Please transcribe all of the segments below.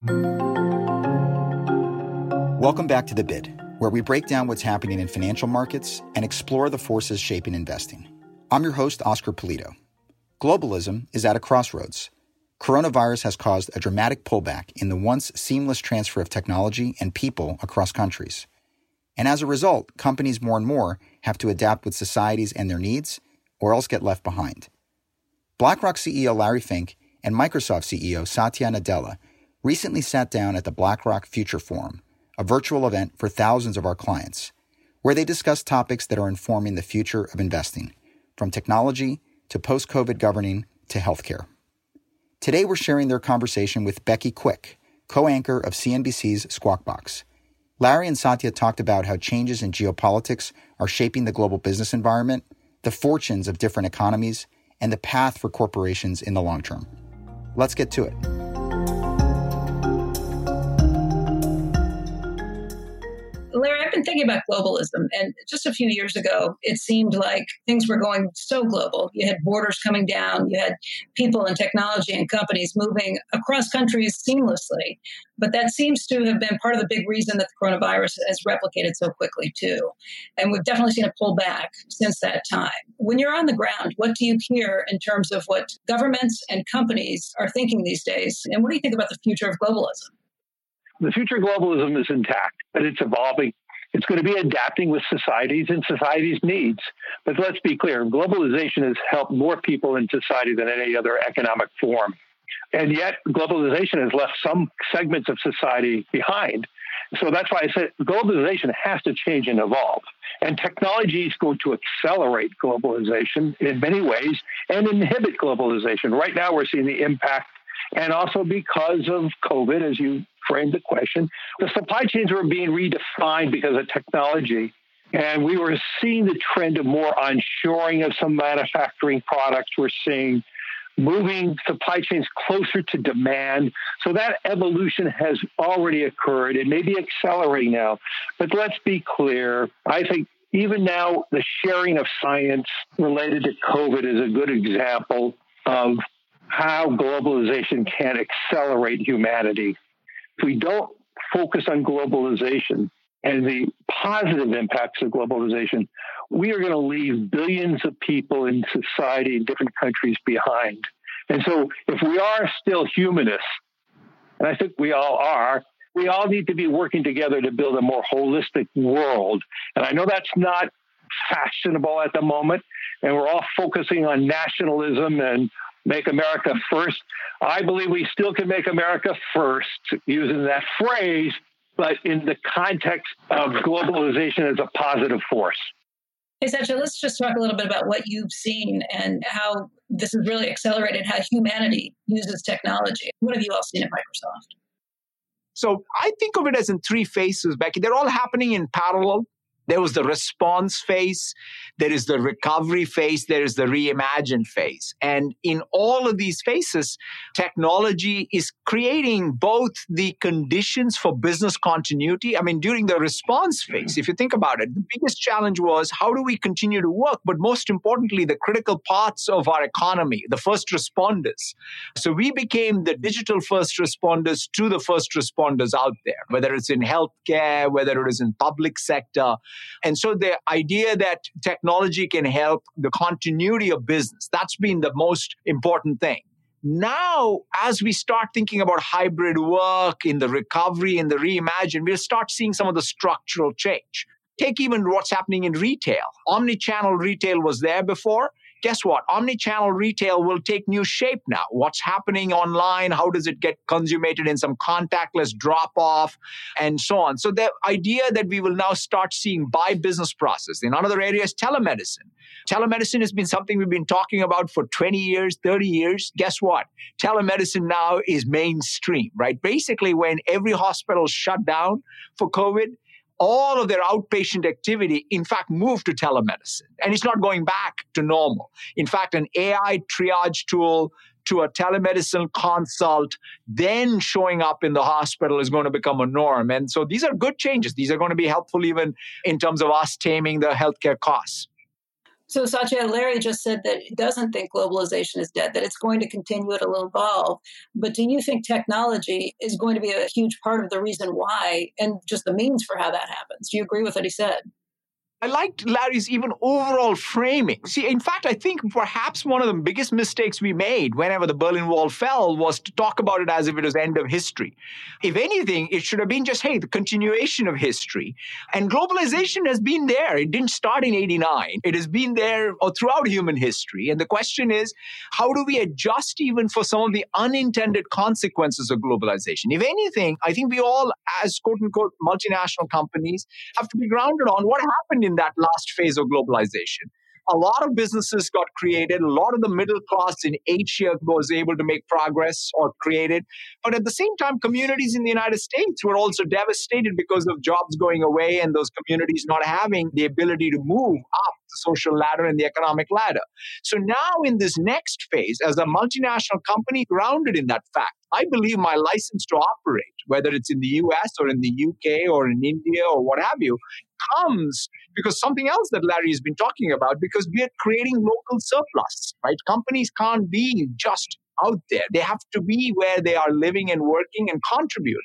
Welcome back to The Bid, where we break down what's happening in financial markets and explore the forces shaping investing. I'm your host, Oscar Pulido. Globalism is at a crossroads. Coronavirus has caused a dramatic pullback in the once seamless transfer of technology and people across countries. And as a result, companies more and more have to adapt with societies and their needs, or else get left behind. BlackRock CEO Larry Fink and Microsoft CEO Satya Nadella recently sat down at the BlackRock Future Forum, a virtual event for thousands of our clients, where they discussed topics that are informing the future of investing, from technology to post COVID governing to healthcare. Today, we're sharing their conversation with Becky Quick, co anchor of CNBC's Squawk Box. Larry and Satya talked about how changes in geopolitics are shaping the global business environment, the fortunes of different economies, and the path for corporations in the long term. Let's get to it. Thinking about globalism, and just a few years ago, it seemed like things were going so global. You had borders coming down, you had people and technology and companies moving across countries seamlessly. But that seems to have been part of the big reason that the coronavirus has replicated so quickly, too. And we've definitely seen a pullback since that time. When you're on the ground, what do you hear in terms of what governments and companies are thinking these days? And what do you think about the future of globalism? The future of globalism is intact, but it's evolving. It's going to be adapting with societies and society's needs. But let's be clear globalization has helped more people in society than any other economic form. And yet, globalization has left some segments of society behind. So that's why I said globalization has to change and evolve. And technology is going to accelerate globalization in many ways and inhibit globalization. Right now, we're seeing the impact and also because of COVID, as you framed the question, the supply chains were being redefined because of technology. And we were seeing the trend of more onshoring of some manufacturing products. We're seeing moving supply chains closer to demand. So that evolution has already occurred. It may be accelerating now. But let's be clear. I think even now, the sharing of science related to COVID is a good example of how globalization can accelerate humanity. If we don't focus on globalization and the positive impacts of globalization, we are going to leave billions of people in society in different countries behind. And so, if we are still humanists, and I think we all are, we all need to be working together to build a more holistic world. And I know that's not fashionable at the moment, and we're all focusing on nationalism and make America first. I believe we still can make America first using that phrase, but in the context of globalization as a positive force. Hey, Satya, let's just talk a little bit about what you've seen and how this has really accelerated how humanity uses technology. What have you all seen at Microsoft? So I think of it as in three phases, Becky. They're all happening in parallel. There was the response phase, there is the recovery phase, there is the reimagine phase. And in all of these phases, technology is creating both the conditions for business continuity. I mean, during the response phase, if you think about it, the biggest challenge was how do we continue to work? But most importantly, the critical parts of our economy, the first responders. So we became the digital first responders to the first responders out there, whether it's in healthcare, whether it is in public sector. And so the idea that technology can help the continuity of business, that's been the most important thing. Now, as we start thinking about hybrid work in the recovery and the reimagine, we'll start seeing some of the structural change. Take even what's happening in retail. Omni-channel retail was there before guess what? Omni-channel retail will take new shape now. What's happening online? How does it get consummated in some contactless drop off and so on? So the idea that we will now start seeing by business process. In another area is telemedicine. Telemedicine has been something we've been talking about for 20 years, 30 years. Guess what? Telemedicine now is mainstream, right? Basically, when every hospital shut down for COVID, all of their outpatient activity, in fact, moved to telemedicine. And it's not going back to normal. In fact, an AI triage tool to a telemedicine consult, then showing up in the hospital is going to become a norm. And so these are good changes. These are going to be helpful even in terms of us taming the healthcare costs. So, Satya, Larry just said that he doesn't think globalization is dead, that it's going to continue, it'll evolve. But do you think technology is going to be a huge part of the reason why and just the means for how that happens? Do you agree with what he said? I liked Larry's even overall framing. See, in fact, I think perhaps one of the biggest mistakes we made whenever the Berlin Wall fell was to talk about it as if it was end of history. If anything, it should have been just, hey, the continuation of history. And globalization has been there. It didn't start in 89. It has been there uh, throughout human history. And the question is, how do we adjust even for some of the unintended consequences of globalization? If anything, I think we all, as quote unquote multinational companies, have to be grounded on what happened in that last phase of globalization. A lot of businesses got created. A lot of the middle class in Asia was able to make progress or created. But at the same time, communities in the United States were also devastated because of jobs going away and those communities not having the ability to move up the social ladder and the economic ladder. So now, in this next phase, as a multinational company grounded in that fact, I believe my license to operate, whether it's in the US or in the UK or in India or what have you, comes because something else that Larry has been talking about, because we are creating local surplus, right? Companies can't be just out there. They have to be where they are living and working and contributing.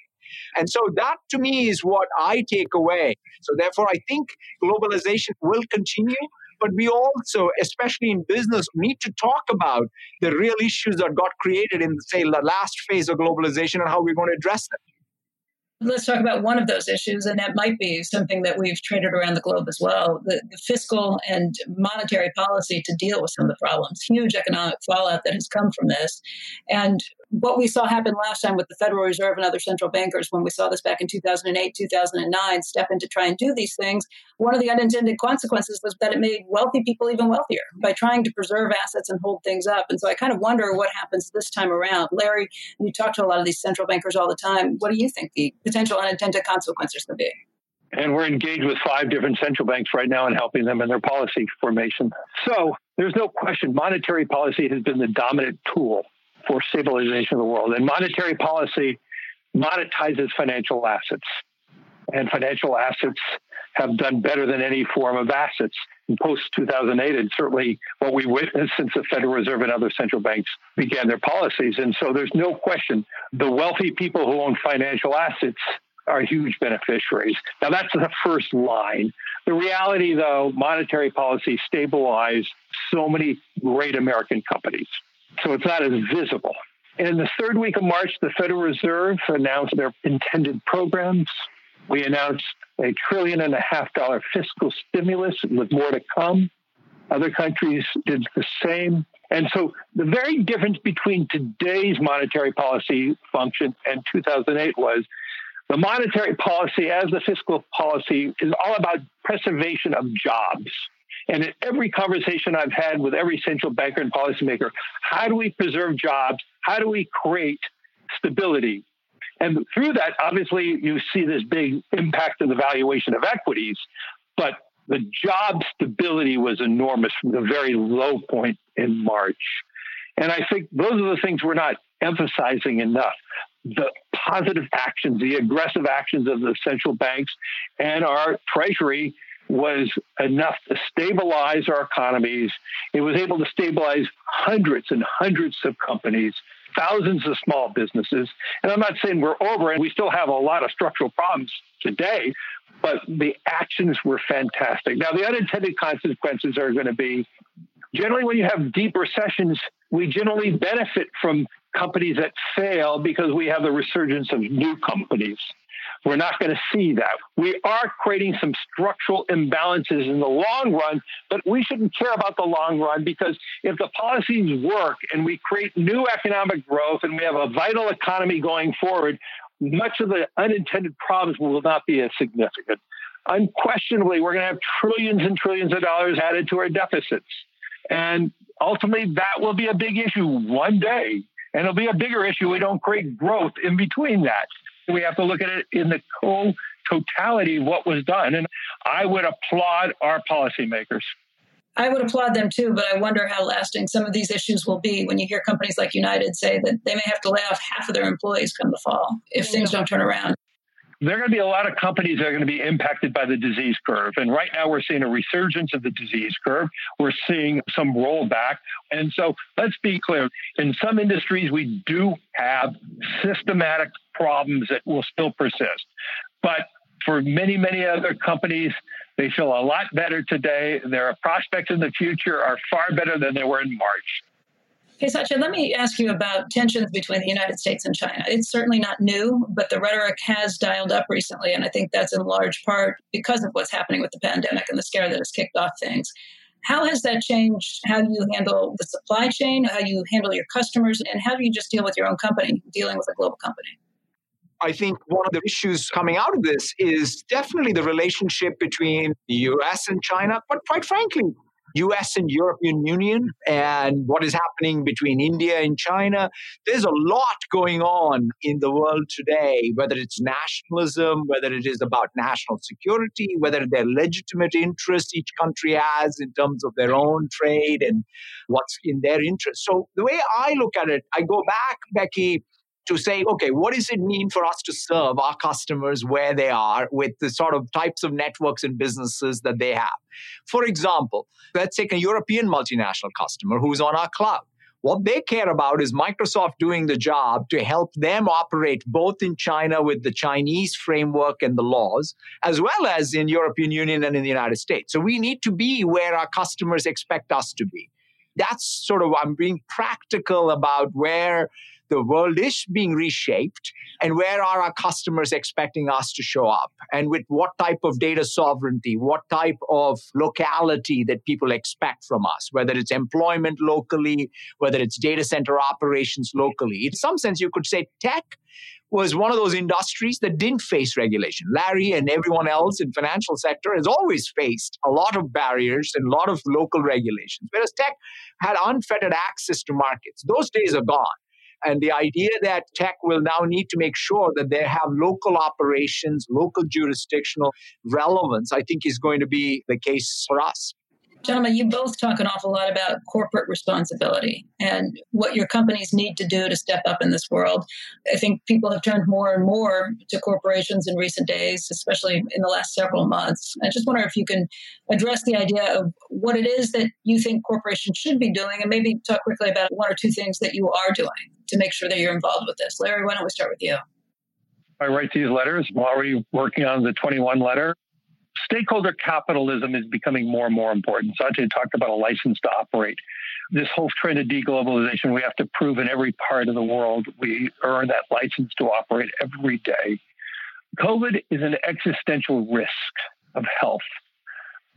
And so that to me is what I take away. So therefore, I think globalization will continue. But we also, especially in business, need to talk about the real issues that got created in, say, the last phase of globalization and how we're going to address them. Let's talk about one of those issues, and that might be something that we've traded around the globe as well the, the, fiscal and monetary policy to deal with some of the problems. Huge economic fallout that has come from this. And what we saw happen last time with the Federal Reserve and other central bankers when we saw this back in 2008, 2009, step in to try and do these things, one of the unintended consequences was that it made wealthy people even wealthier by trying to preserve assets and hold things up. And so I kind of wonder what happens this time around. Larry, you talk to a lot of these central bankers all the time. What do you think the potential unintended consequences could be? And we're engaged with five different central banks right now in helping them in their policy formation. So there's no question monetary policy has been the dominant tool for stabilization of the world. And monetary policy monetizes financial assets. And financial assets have done better than any form of assets in post 2008, and certainly what we witnessed since the Federal Reserve and other central banks began their policies. And so there's no question the wealthy people who own financial assets are huge beneficiaries. Now, that's the first line. The reality, though, monetary policy stabilized so many great American companies so it's not as visible. In the third week of March, the Federal Reserve announced their intended programs. We announced a trillion and a half dollar fiscal stimulus with more to come. Other countries did the same. And so the very difference between today's monetary policy function and 2008 was the monetary policy as the fiscal policy is all about preservation of jobs. And in every conversation I've had with every central banker and policymaker, how do we preserve jobs? How do we create stability? And through that, obviously, you see this big impact of the valuation of equities, but the job stability was enormous from the very low point in March. And I think those are the things we're not emphasizing enough. The positive actions, the aggressive actions of the central banks and our treasury was enough to stabilize our economies. It was able to stabilize hundreds and hundreds of companies, thousands of small businesses. And I'm not saying we're over and we still have a lot of structural problems today, but the actions were fantastic. Now, the unintended consequences are going to be generally when you have deep recessions, we generally benefit from companies that fail because we have the resurgence of new companies. We're not going to see that. We are creating some structural imbalances in the long run, but we shouldn't care about the long run because if the policies work and we create new economic growth and we have a vital economy going forward, much of the unintended problems will not be as significant. Unquestionably, we're going to have trillions and trillions of dollars added to our deficits. And ultimately, that will be a big issue one day. And it'll be a bigger issue. We don't create growth in between that. We have to look at it in the whole totality of what was done. And I would applaud our policymakers. I would applaud them too, but I wonder how lasting some of these issues will be when you hear companies like United say that they may have to lay off half of their employees come the fall if things don't turn around. There are going to be a lot of companies that are going to be impacted by the disease curve. And right now, we're seeing a resurgence of the disease curve. We're seeing some rollback. And so let's be clear in some industries, we do have systematic problems that will still persist. But for many, many other companies, they feel a lot better today. Their prospects in the future are far better than they were in March. Hey, Satya, let me ask you about tensions between the United States and China. It's certainly not new, but the rhetoric has dialed up recently. And I think that's in large part because of what's happening with the pandemic and the scare that has kicked off things. How has that changed how you handle the supply chain, how you handle your customers, and how do you just deal with your own company dealing with a global company? I think one of the issues coming out of this is definitely the relationship between the US and China, but quite frankly, US and European Union and what is happening between India and China. There's a lot going on in the world today, whether it's nationalism, whether it is about national security, whether they're legitimate interests each country has in terms of their own trade and what's in their interest. So the way I look at it, I go back, Becky, to say, okay, what does it mean for us to serve our customers where they are with the sort of types of networks and businesses that they have? For example, let's take a European multinational customer who's on our cloud. What they care about is Microsoft doing the job to help them operate both in China with the Chinese framework and the laws, as well as in European Union and in the United States. So we need to be where our customers expect us to be. That's sort of I'm being practical about where the world is being reshaped and where are our customers expecting us to show up and with what type of data sovereignty what type of locality that people expect from us whether it's employment locally whether it's data center operations locally in some sense you could say tech was one of those industries that didn't face regulation. Larry and everyone else in financial sector has always faced a lot of barriers and a lot of local regulations, whereas tech had unfettered access to markets. Those days are gone. And the idea that tech will now need to make sure that they have local operations, local jurisdictional relevance, I think is going to be the case for us. Gentlemen, you both talk an awful lot about corporate responsibility and what your companies need to do to step up in this world. I think people have turned more and more to corporations in recent days, especially in the last several months. I just wonder if you can address the idea of what it is that you think corporations should be doing and maybe talk quickly about one or two things that you are doing to make sure that you're involved with this. Larry, why don't we start with you? I write these letters. I'm already working on the 21 letter stakeholder capitalism is becoming more and more important. Satya talked about a license to operate. This whole trend of deglobalization, we have to prove in every part of the world we earn that license to operate every day. COVID is an existential risk of health.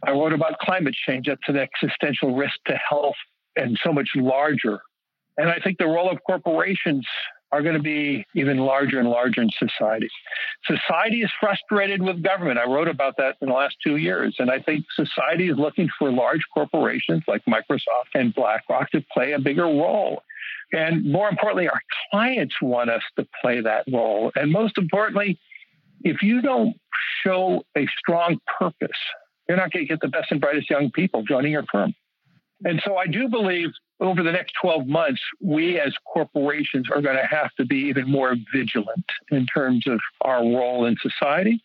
I wrote about climate change. That's an existential risk to health and so much larger. And I think the role of corporations are going to be even larger and larger in society. Society is frustrated with government. I wrote about that in the last two years. And I think society is looking for large corporations like Microsoft and BlackRock to play a bigger role. And more importantly, our clients want us to play that role. And most importantly, if you don't show a strong purpose, you're not going to get the best and brightest young people joining your firm. And so I do believe over the next 12 months, we as corporations are going to have to be even more vigilant in terms of our role in society.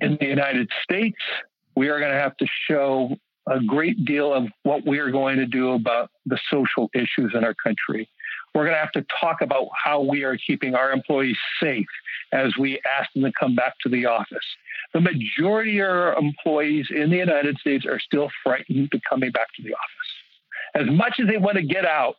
In the United States, we are going to have to show a great deal of what we are going to do about the social issues in our country. We're going to have to talk about how we are keeping our employees safe as we ask them to come back to the office. The majority of our employees in the United States are still frightened to coming back to the office as much as they want to get out,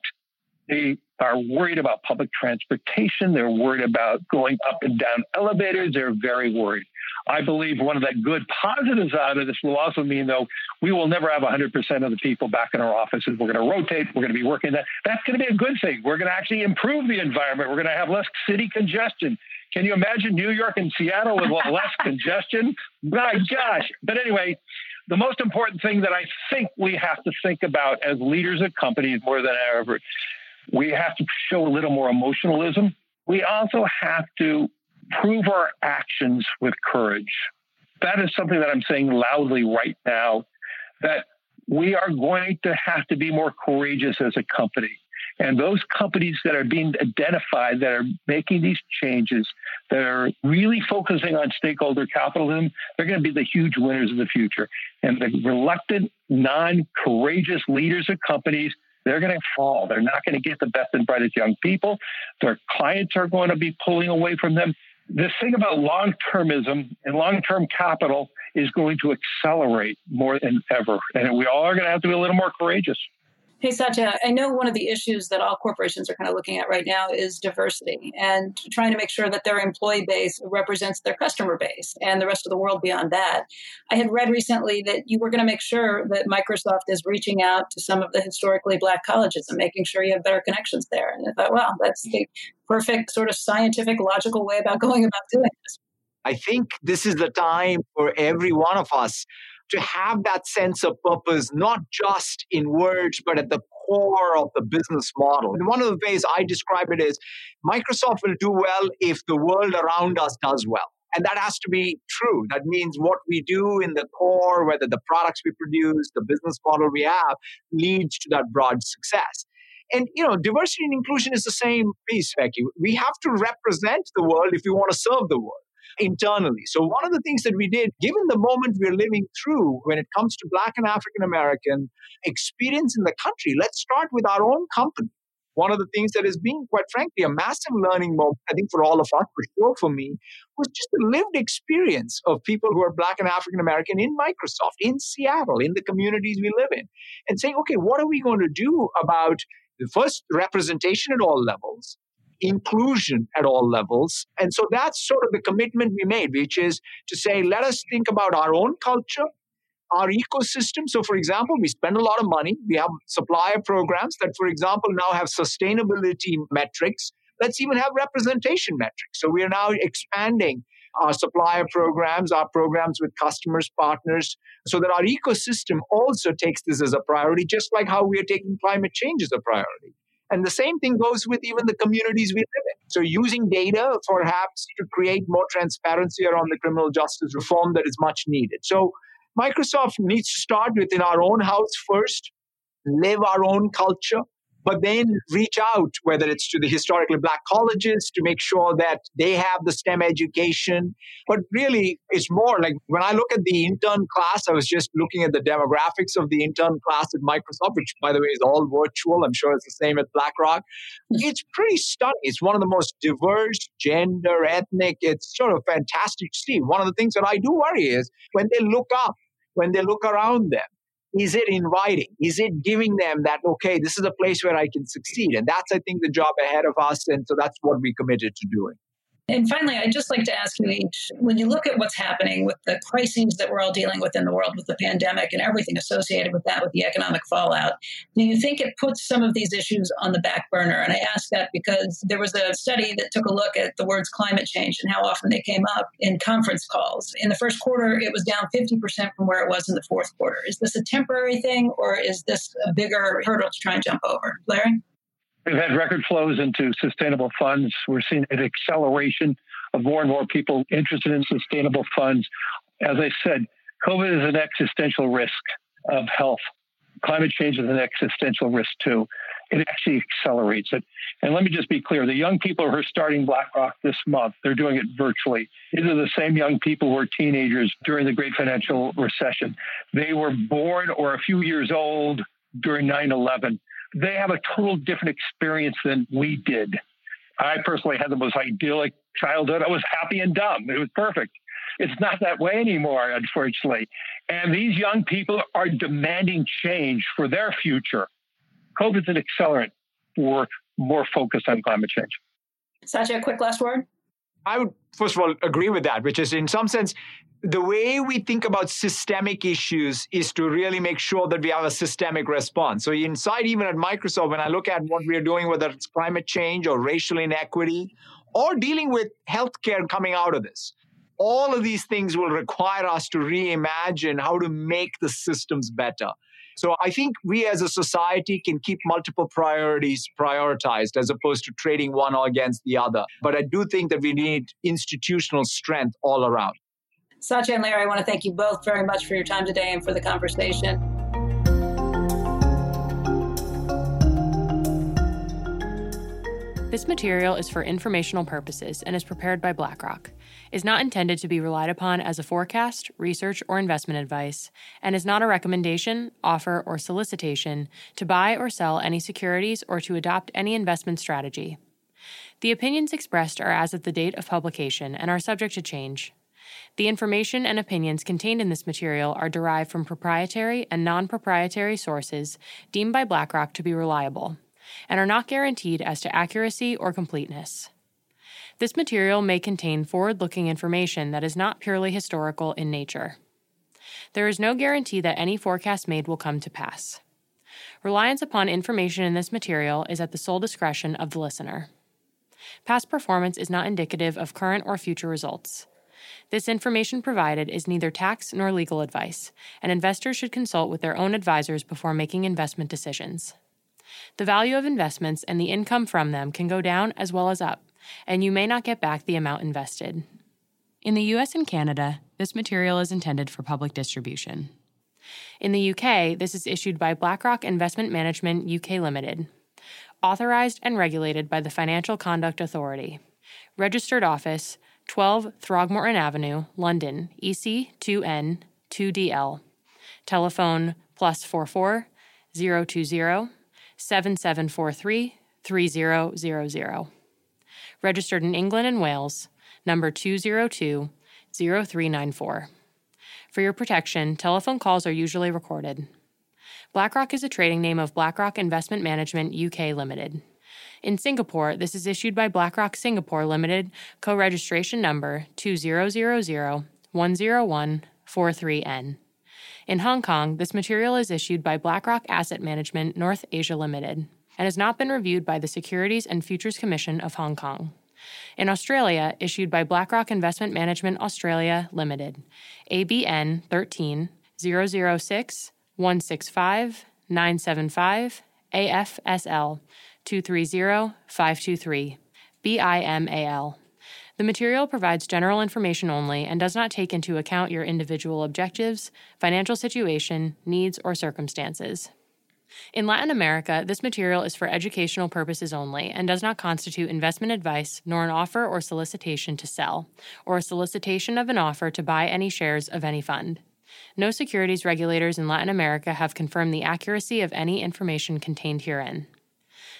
they are worried about public transportation. They're worried about going up and down elevators. They're very worried. I believe one of the good positives out of this will also mean, though, we will never have 100% of the people back in our offices. We're going to rotate. We're going to be working that. That's going to be a good thing. We're going to actually improve the environment. We're going to have less city congestion. Can you imagine New York and Seattle with less congestion? My gosh. But anyway, the most important thing that I think we have to think about as leaders of companies more than ever, we have to show a little more emotionalism. We also have to prove our actions with courage. That is something that I'm saying loudly right now that we are going to have to be more courageous as a company. And those companies that are being identified, that are making these changes, that are really focusing on stakeholder capitalism, they're going to be the huge winners of the future. And the reluctant, non courageous leaders of companies, they're going to fall. They're not going to get the best and brightest young people. Their clients are going to be pulling away from them. This thing about long termism and long term capital is going to accelerate more than ever. And we all are going to have to be a little more courageous. Hey, Satya, I know one of the issues that all corporations are kind of looking at right now is diversity and trying to make sure that their employee base represents their customer base and the rest of the world beyond that. I had read recently that you were going to make sure that Microsoft is reaching out to some of the historically black colleges and making sure you have better connections there. And I thought, wow, that's the perfect sort of scientific, logical way about going about doing this. I think this is the time for every one of us to have that sense of purpose, not just in words, but at the core of the business model. And one of the ways I describe it is Microsoft will do well if the world around us does well. And that has to be true. That means what we do in the core, whether the products we produce, the business model we have, leads to that broad success. And you know, diversity and inclusion is the same piece, Becky. We have to represent the world if we want to serve the world internally. So, one of the things that we did, given the moment we're living through when it comes to Black and African American experience in the country, let's start with our own company. One of the things that has been, quite frankly, a massive learning moment, I think for all of us, for sure for me, was just the lived experience of people who are Black and African American in Microsoft, in Seattle, in the communities we live in, and saying, okay, what are we going to do about the first representation at all levels, inclusion at all levels. And so that's sort of the commitment we made, which is to say, let us think about our own culture, our ecosystem. So, for example, we spend a lot of money. We have supplier programs that, for example, now have sustainability metrics. Let's even have representation metrics. So, we are now expanding our supplier programs, our programs with customers, partners, so that our ecosystem also takes this as a priority, just like how we are taking climate change as a priority. And the same thing goes with even the communities we live in. So, using data perhaps to create more transparency around the criminal justice reform that is much needed. So, Microsoft needs to start within our own house first, live our own culture, but then reach out, whether it's to the historically black colleges to make sure that they have the STEM education. But really, it's more like when I look at the intern class, I was just looking at the demographics of the intern class at Microsoft, which, by the way, is all virtual. I'm sure it's the same at BlackRock. Hmm. It's pretty stunning. It's one of the most diverse, gender, ethnic. It's sort of fantastic to see. One of the things that I do worry is when they look up, when they look around them, is it inviting? Is it giving them that, okay, this is a place where I can succeed? And that's, I think, the job ahead of us. And so that's what we committed to doing. And finally, I'd just like to ask you each when you look at what's happening with the crises that we're all dealing with in the world with the pandemic and everything associated with that, with the economic fallout, do you think it puts some of these issues on the back burner? And I ask that because there was a study that took a look at the words climate change and how often they came up in conference calls. In the first quarter, it was down 50% from where it was in the fourth quarter. Is this a temporary thing or is this a bigger hurdle to try and jump over? Larry? We've had record flows into sustainable funds. We're seeing an acceleration of more and more people interested in sustainable funds. As I said, COVID is an existential risk of health. Climate change is an existential risk too. It actually accelerates it. And let me just be clear the young people who are starting BlackRock this month, they're doing it virtually. These are the same young people who were teenagers during the great financial recession. They were born or a few years old during 9 11 they have a total different experience than we did. I personally had the most idyllic childhood. I was happy and dumb. It was perfect. It's not that way anymore, unfortunately. And these young people are demanding change for their future. COVID's an accelerant for more focus on climate change. Satya, quick last word. I would first of all agree with that, which is in some sense, the way we think about systemic issues is to really make sure that we have a systemic response. So inside, even at Microsoft, when I look at what we are doing, whether it's climate change or racial inequity, or dealing with healthcare coming out of this, all of these things will require us to reimagine how to make the systems better. So I think we as a society can keep multiple priorities prioritized as opposed to trading one against the other. But I do think that we need institutional strength all around. Satya and Larry, I want to thank you both very much for your time today and for the conversation. This material is for informational purposes and is prepared by BlackRock, is not intended to be relied upon as a forecast, research, or investment advice, and is not a recommendation, offer, or solicitation to buy or sell any securities or to adopt any investment strategy. The opinions expressed are as of the date of publication and are subject to change. The information and opinions contained in this material are derived from proprietary and non proprietary sources deemed by BlackRock to be reliable and are not guaranteed as to accuracy or completeness. This material may contain forward looking information that is not purely historical in nature. There is no guarantee that any forecast made will come to pass. Reliance upon information in this material is at the sole discretion of the listener. Past performance is not indicative of current or future results. This information provided is neither tax nor legal advice, and investors should consult with their own advisors before making investment decisions. The value of investments and the income from them can go down as well as up, and you may not get back the amount invested. In the US and Canada, this material is intended for public distribution. In the UK, this is issued by BlackRock Investment Management UK Limited, authorized and regulated by the Financial Conduct Authority. Registered office 12 Throgmorton Avenue, London, EC 2N 2DL. Telephone plus 44 020 7743 3000. Registered in England and Wales, number 202 0394. For your protection, telephone calls are usually recorded. BlackRock is a trading name of BlackRock Investment Management UK Limited. In Singapore, this is issued by BlackRock Singapore Limited, co registration number 2000-10143N. In Hong Kong, this material is issued by BlackRock Asset Management North Asia Limited and has not been reviewed by the Securities and Futures Commission of Hong Kong. In Australia, issued by BlackRock Investment Management Australia Limited, ABN 13 006 165 975 AFSL 230 523 BIMAL. The material provides general information only and does not take into account your individual objectives, financial situation, needs, or circumstances. In Latin America, this material is for educational purposes only and does not constitute investment advice nor an offer or solicitation to sell, or a solicitation of an offer to buy any shares of any fund. No securities regulators in Latin America have confirmed the accuracy of any information contained herein.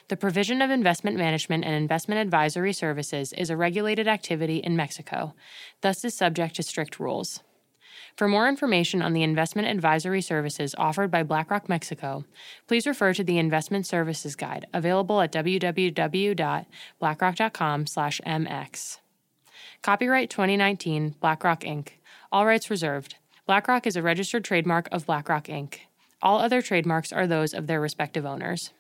The provision of investment management and investment advisory services is a regulated activity in Mexico, thus is subject to strict rules. For more information on the investment advisory services offered by BlackRock Mexico, please refer to the Investment Services Guide available at www.blackrock.com/mx. Copyright 2019 BlackRock Inc. All rights reserved. BlackRock is a registered trademark of BlackRock Inc. All other trademarks are those of their respective owners.